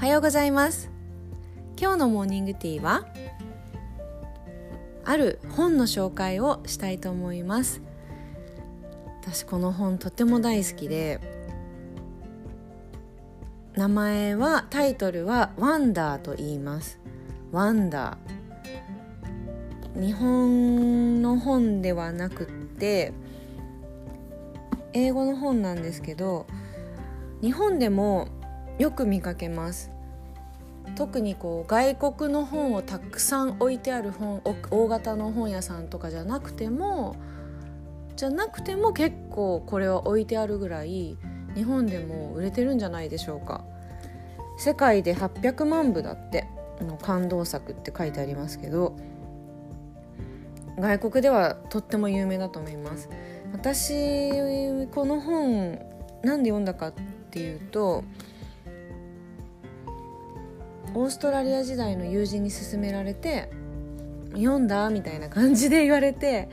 はようございます。今日のモーニングティーはある本の紹介をしたいと思います。私この本とても大好きで名前はタイトルは「ワンダー」と言います。ワンダー。日本の本ではなくって英語の本なんですけど日本でもよく見かけます。特にこう外国の本をたくさん置いてある本大型の本屋さんとかじゃなくてもじゃなくても結構これは置いてあるぐらい日本でも売れてるんじゃないでしょうか。世界で800万部だっての感動作って書いてありますけど外国ではとっても有名だと思います。私この本なんで読んだかっていうとオーストラリア時代の友人に勧められて読んだみたいな感じで言われて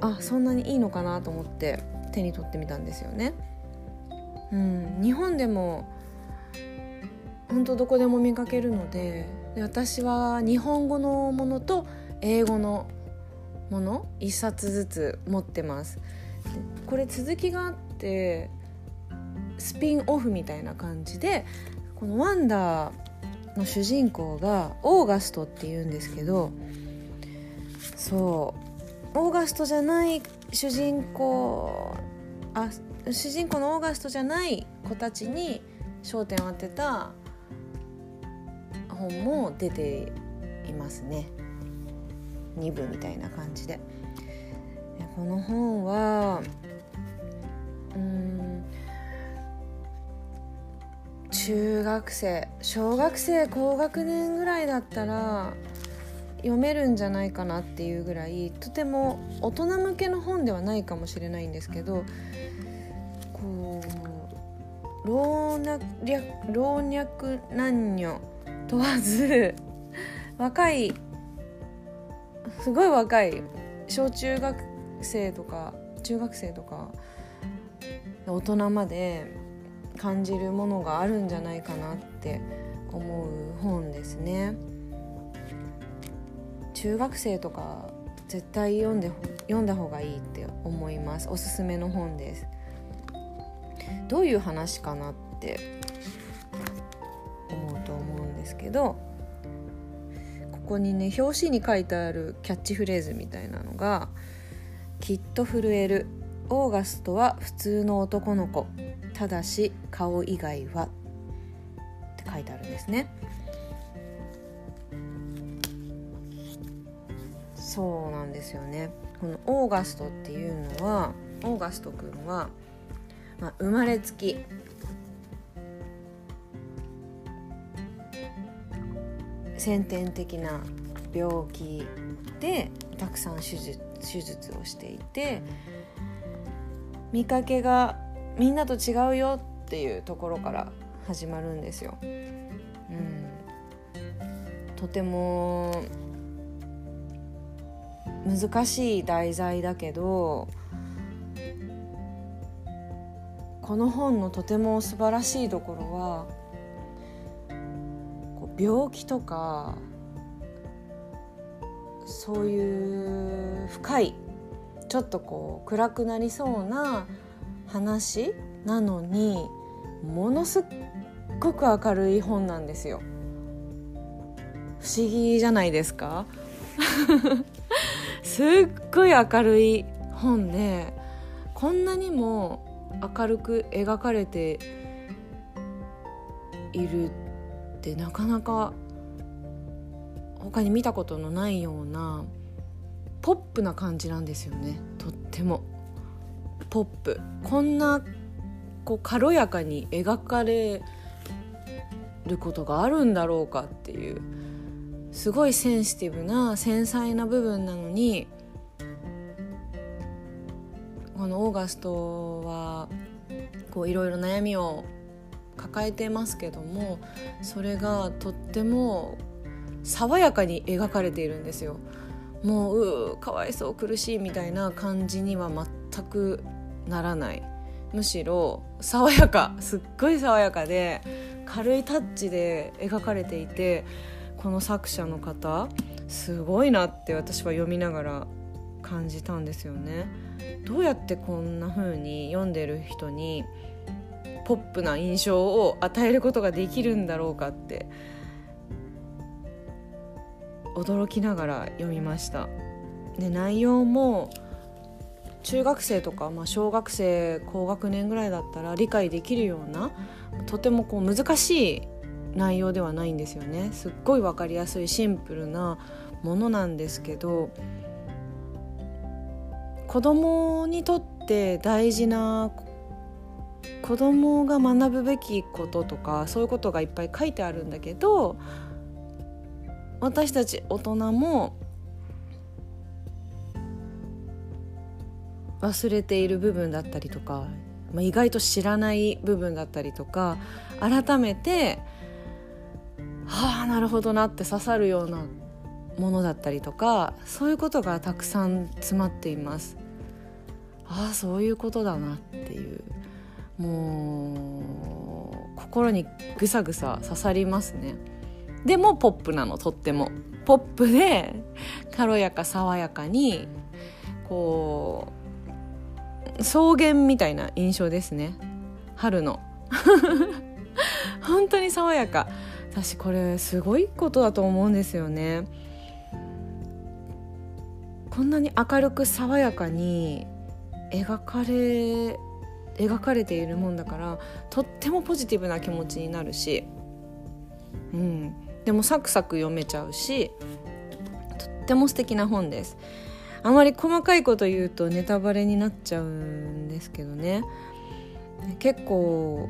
あそんなにいいのかなと思って手に取ってみたんですよね。うん、日本でも本当どこでも見かけるのでで私は日本語のものと英語のもの1冊ずつ持ってますこれ続きがあってスピンオフみたいな感じでこの「ワンダー」の主人公がオーガストっていうんですけどそうオーガストじゃない主人公あ主人公のオーガストじゃない子たちに焦点を当てた本も出ていますね。2部みたいな感じでこの本はうん中学生小学生高学年ぐらいだったら読めるんじゃないかなっていうぐらいとても大人向けの本ではないかもしれないんですけどこう老若老若男女問わず若いすごい若い小中学生とか中学生とか大人まで感じるものがあるんじゃないかなって思う本ですね。中学生とか絶対読んで読んだ方がいいって思います。おすすめの本です。どういう話かなって思うと思うんですけどここにね表紙に書いてあるキャッチフレーズみたいなのが「きっと震える。オーガストは普通の男の子。ただし顔以外は」って書いてあるんですね。そうなんですよねこのオーガストっていうのはオーガストくんは、まあ、生まれつき先天的な病気でたくさん手術手術をしていて見かけがみんなと違うよっていうところから始まるんですよ。うん、とても難しい題材だけどこの本のとても素晴らしいところは病気とかそういう深いちょっとこう暗くなりそうな話なのにものすっごく明るい本なんですよ。不思議じゃないですか？すっごい明るい本でこんなにも明るく描かれているってなかなか他に見たことのないようなポップな感じなんですよね。とっても。ポップこんなこう軽やかに描かれることがあるんだろうかっていうすごいセンシティブな繊細な部分なのにこのオーガストはこういろいろ悩みを抱えてますけどもそれがとっても爽やかに描かれているんですよ。もううかわいそう苦しいみたいな感じには全くならないむしろ爽やかすっごい爽やかで軽いタッチで描かれていてこの作者の方すごいなって私は読みながら感じたんですよね。どうやってこんな風に読んでる人にポップな印象を与えることができるんだろうかって驚きながら読みました。で内容も中学生とか、まあ、小学生高学年ぐらいだったら理解できるようなとてもこう難しい内容ではないんですよね。すっごい分かりやすいシンプルなものなんですけど子供にとって大事な子供が学ぶべきこととかそういうことがいっぱい書いてあるんだけど私たち大人も忘れている部分だったりとか、まあ、意外と知らない部分だったりとか改めてはあなるほどなって刺さるようなものだったりとかそういうことがたくさん詰まっています。ああそういうことだなっていう。もう心にぐさぐさ刺さりますね。でもポップなのとっても。ポップで軽やか爽やかにこう草原みたいな印象ですね。春の。本当に爽やか。私これすごいことだと思うんですよね。こんなに明るく爽やかに描かれ描かれているもんだからとってもポジティブな気持ちになるし、うん、でもサクサク読めちゃうしとっても素敵な本です。あまり細かいこと言うとネタバレになっちゃうんですけどね。結構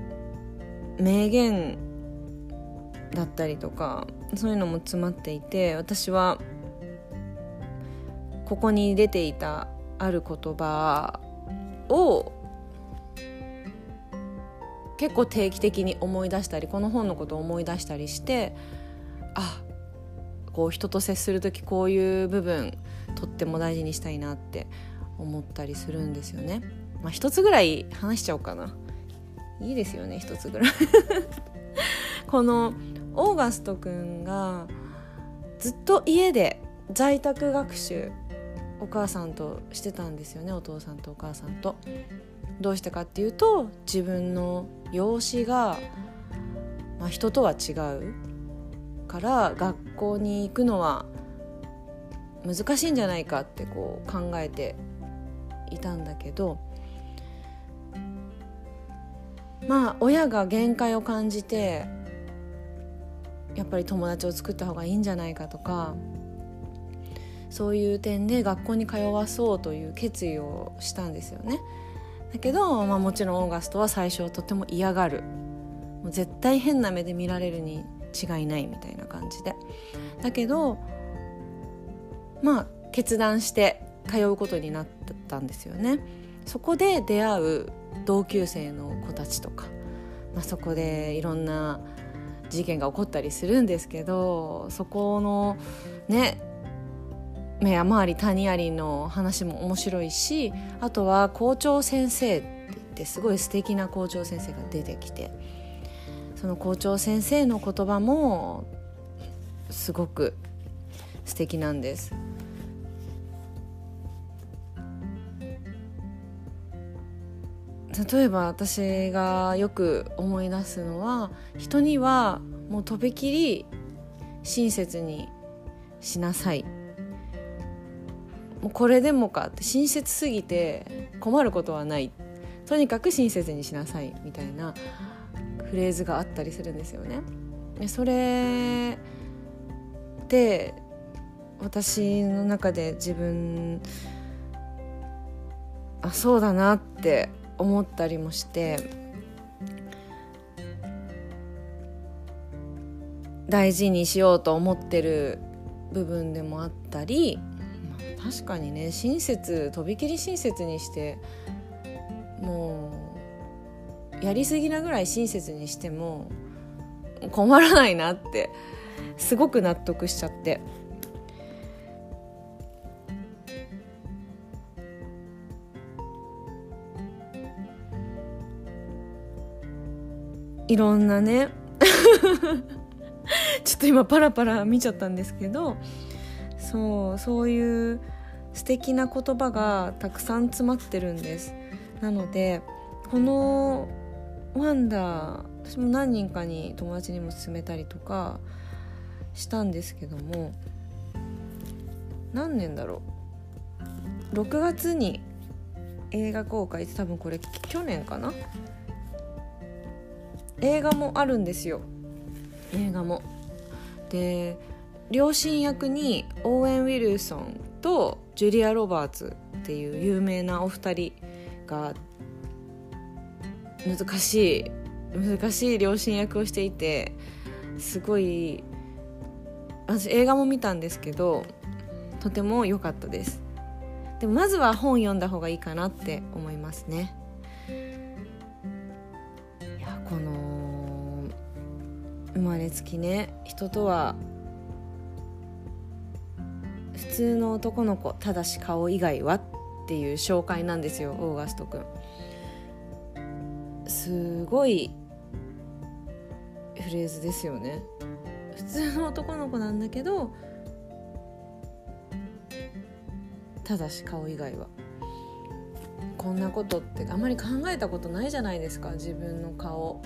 名言だったりとかそういうのも詰まっていて私はここに出ていたある言葉を結構定期的に思い出したりこの本のことを思い出したりしてあこう人と接する時こういう部分とっても大事にしたいなって思ったりするんですよね。まあ、一つぐらい話しちゃおうかな。いいですよね一つぐらい このオーガストくんがずっと家で在宅学習お母さんとしてたんですよねお父さんとお母さんと。どうしてかっていうと自分の容姿が、まあ、人とは違うから学校に行くのは難しいんじゃないかってこう考えていたんだけどまあ親が限界を感じてやっぱり友達を作った方がいいんじゃないかとかそういう点で学校に通わそうという決意をしたんですよね。だけど、まあ、もちろんオーガストは最初とても嫌がるもう絶対変な目で見られるに違いないみたいな感じでだけどまあ決断して通うことになったんですよねそこで出会う同級生の子たちとか、まあ、そこでいろんな事件が起こったりするんですけどそこのね目回り谷ありの話も面白いしあとは校長先生って言ってすごい素敵な校長先生が出てきてその校長先生の言葉もすごく素敵なんです。例えば私がよく思い出すのは人にはもうとびきり親切にしなさい。もうこれでもかって親切すぎて困ることはない。とにかく親切にしなさいみたいなフレーズがあったりするんですよね。でそれで私の中で自分あそうだなって思ったりもして大事にしようと思ってる部分でもあったり、ま、確かにね親切とびきり親切にしてもうやりすぎなぐらい親切にしても困らないなってすごく納得しちゃって。いろんなね。ちょっと今パラパラ見ちゃったんですけどそうそういう素敵な言葉がたくさん詰まってるんです。なのでこのワンダー私も何人かに友達にも勧めたりとかしたんですけども何年だろう。6月に映画公開って多分これ去年かな映画もあるんですよ。映画も。で両親役にオーエン・ウィルソンとジュリア・ロバーツっていう有名なお二人が難しい難しい両親役をしていてすごい私映画も見たんですけどとても良かったです。でもまずは本読んだ方がいいかなって思いますね。まれつきね人とは普通の男の子ただし顔以外はっていう紹介なんですよオーガストくんすごいフレーズですよね。普通の男の子なんだけどただし顔以外は。こんなことってあまり考えたことないじゃないですか自分の顔。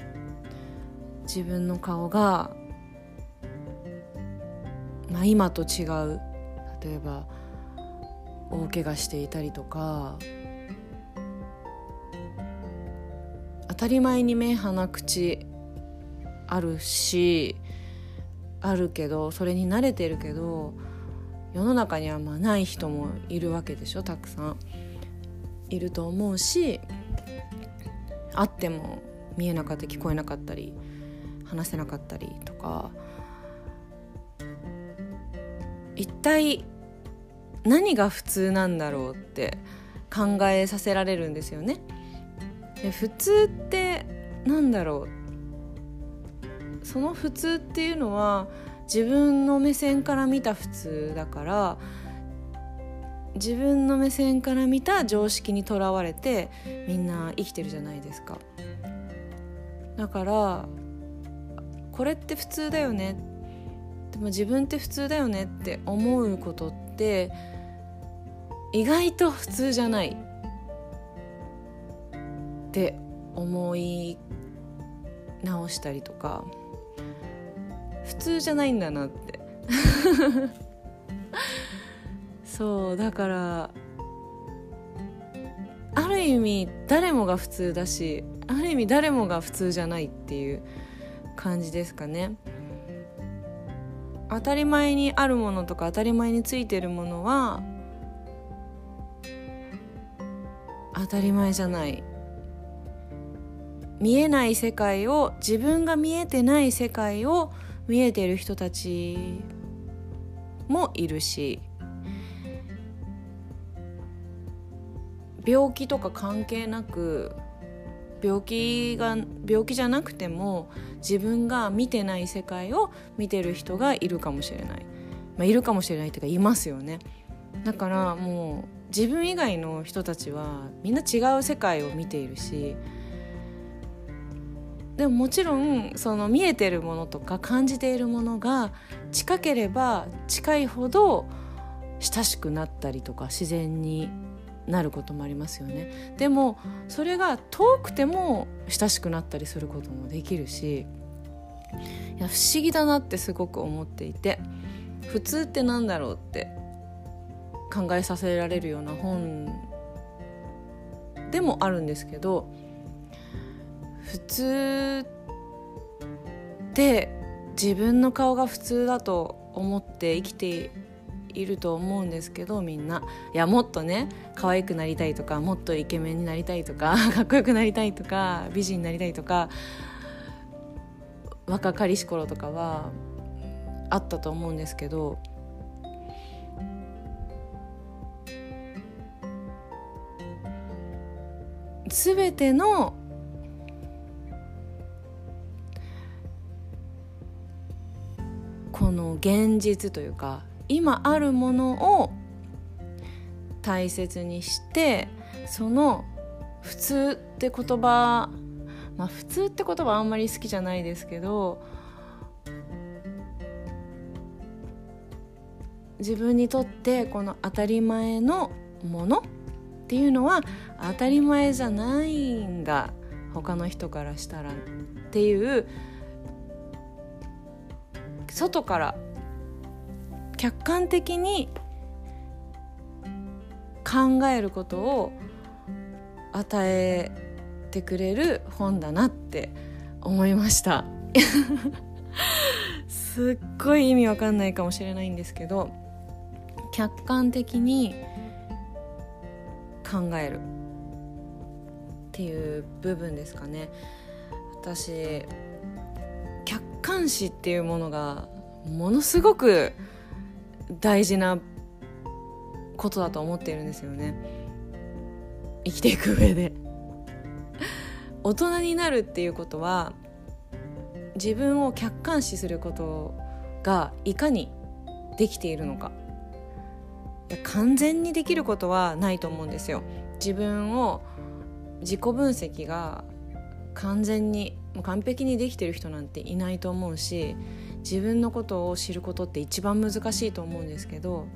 自分の顔が、まあ、今と違う。例えば大怪我していたりとか当たり前に目鼻口あるしあるけどそれに慣れてるけど世の中にはまあない人もいるわけでしょたくさん。いると思うし会っても見えなかった聞こえなかったり話せなかったりとか。一体何が普通なんだろうって考えさせられるんですよね。で普通ってなんだろう。その普通っていうのは自分の目線から見た普通だから自分の目線から見た常識にとらわれてみんな生きてるじゃないですか。だからこれって普通だよね。でも自分って普通だよねって思うことって意外と普通じゃないって思い直したりとか普通じゃないんだなって。そうだからある意味誰もが普通だしある意味誰もが普通じゃないっていう。感じですかね。当たり前にあるものとか当たり前についてるものは当たり前じゃない。見えない世界を自分が見えてない世界を見えてる人たちもいるし病気とか関係なく病気が病気じゃなくても自分が見てない世界を見てる人がいるかもしれない、まあ、いるかもしれないっていうかいますよね。だからもう自分以外の人たちはみんな違う世界を見ているしでももちろんその見えてるものとか感じているものが近ければ近いほど親しくなったりとか自然になることもありますよね。でもそれが遠くても親しくなったりすることもできるしいや不思議だなってすごく思っていて普通ってなんだろうって考えさせられるような本でもあるんですけど普通って自分の顔が普通だと思って生きていると思うんですけどみんな。いやもっとね可愛くなりたいとかもっとイケメンになりたいとか かっこよくなりたいとか美人になりたいとか若かりし頃とかはあったと思うんですけど全てのこの現実というか今あるものを大切にしてその普通って言葉まあ普通って言葉あんまり好きじゃないですけど自分にとってこの当たり前のものっていうのは当たり前じゃないんだ。他の人からしたらっていう外から客観的に考えることを与えてくれる本だなって思いました。すっごい意味わかんないかもしれないんですけど客観的に考えるっていう部分ですかね。私客観視っていうものがものすごく大事なことだと思っているんですよね。生きていく上で。大人になるっていうことは自分を客観視することがいかにできているのか。完全にできることはないと思うんですよ。自分を自己分析が完全に完璧にできてる人なんていないと思うし自分のことを知ることって一番難しいと思うんですけど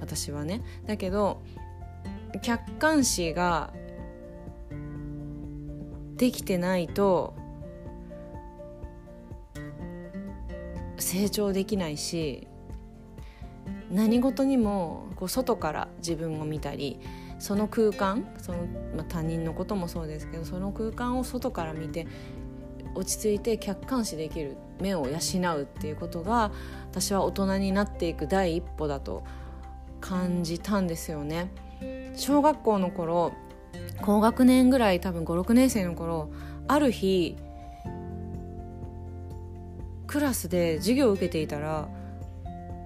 私はね。だけど客観視ができてないと成長できないし何事にもこう外から自分を見たりその空間その、まあ、他人のこともそうですけどその空間を外から見て落ち着いて客観視できる。目を養うっていうことが私は大人になっていく第一歩だと感じたんですよね。小学校の頃高学年ぐらい多分56年生の頃ある日クラスで授業を受けていたら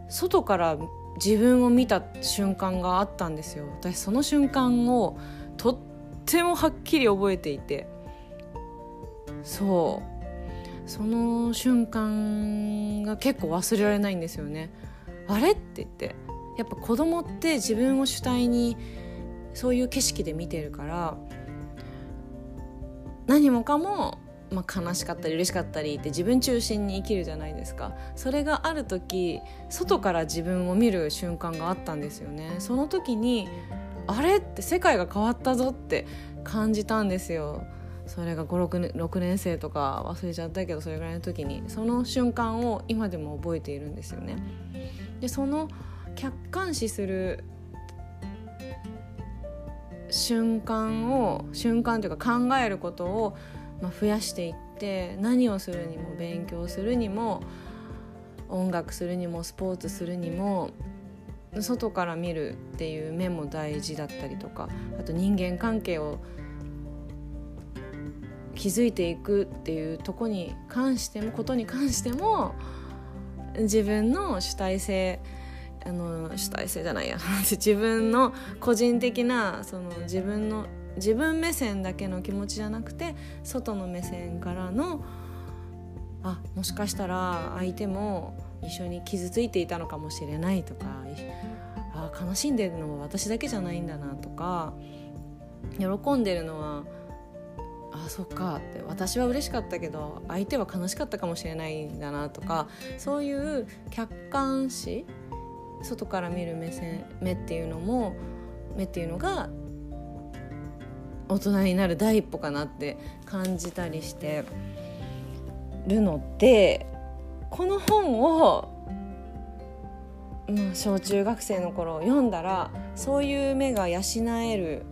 外から自分を見た瞬間があったんですよ。私その瞬間をとってもはっきり覚えていて。そう。その瞬間が結構忘れられないんですよね。あれ？って言って。やっぱ子供って自分を主体にそういう景色で見てるから何もかもまあ、悲しかったり嬉しかったりって自分中心に生きるじゃないですか。それがある時外から自分を見る瞬間があったんですよね。その時にあれ？って世界が変わったぞって感じたんですよ。それが56年生とか忘れちゃったけどそれぐらいの時にその瞬間を今でも覚えているんですよね。でその客観視する瞬間を瞬間というか考えることをまあ、増やしていって何をするにも勉強するにも音楽するにもスポーツするにも外から見るっていう目も大事だったりとかあと人間関係を築いていくっていうとこに関してもことに関しても自分の主体性あの主体性じゃないや。自分の個人的なその自分の自分目線だけの気持ちじゃなくて外の目線からのあもしかしたら相手も一緒に傷ついていたのかもしれないとかあ悲しんでるのは私だけじゃないんだなとか喜んでるのはあそっか。って私は嬉しかったけど相手は悲しかったかもしれないんだなとかそういう客観視外から見る目線目っていうのも目っていうのが大人になる第一歩かなって感じたりしてるのでこの本を、まあ、小中学生の頃読んだらそういう目が養える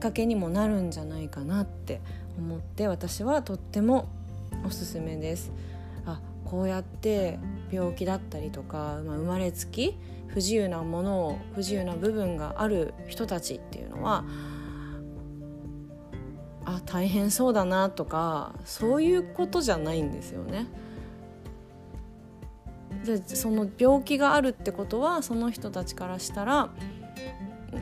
かけにもなるんじゃないかなって思って私はとってもおすすめです。あこうやって病気だったりとか、まあ、生まれつき不自由なものを不自由な部分がある人たちっていうのはあ大変そうだなとかそういうことじゃないんですよね。でその病気があるってことはその人たちからしたら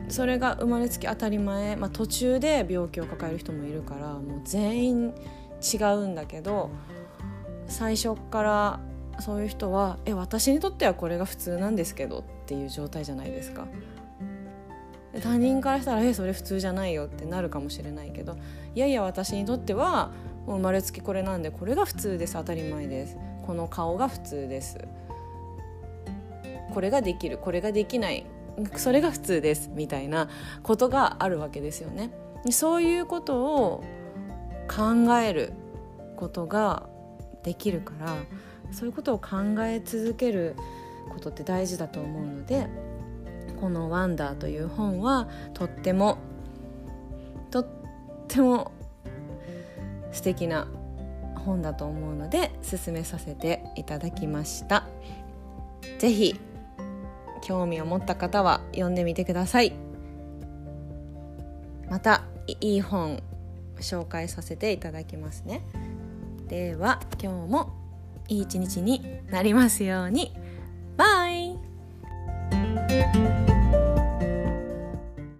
それが生まれつき当たり前、まあ、途中で病気を抱える人もいるからもう全員違うんだけど最初からそういう人は「え私にとってはこれが普通なんですけど」っていう状態じゃないですか。他人からしたら「えそれ普通じゃないよ」ってなるかもしれないけどいやいや私にとっては生まれつきこれなんでこれが普通です当たり前です。この顔が普通です。これができるこれができない。それが普通ですみたいなことがあるわけですよね。そういうことを考えることができるからそういうことを考え続けることって大事だと思うのでこの「ワンダーという本はとってもとっても素敵な本だと思うので進めさせていただきました。ぜひ興味を持った方は読んでみてください。またいい本紹介させていただきますね。では今日もいい一日になりますように。バイ。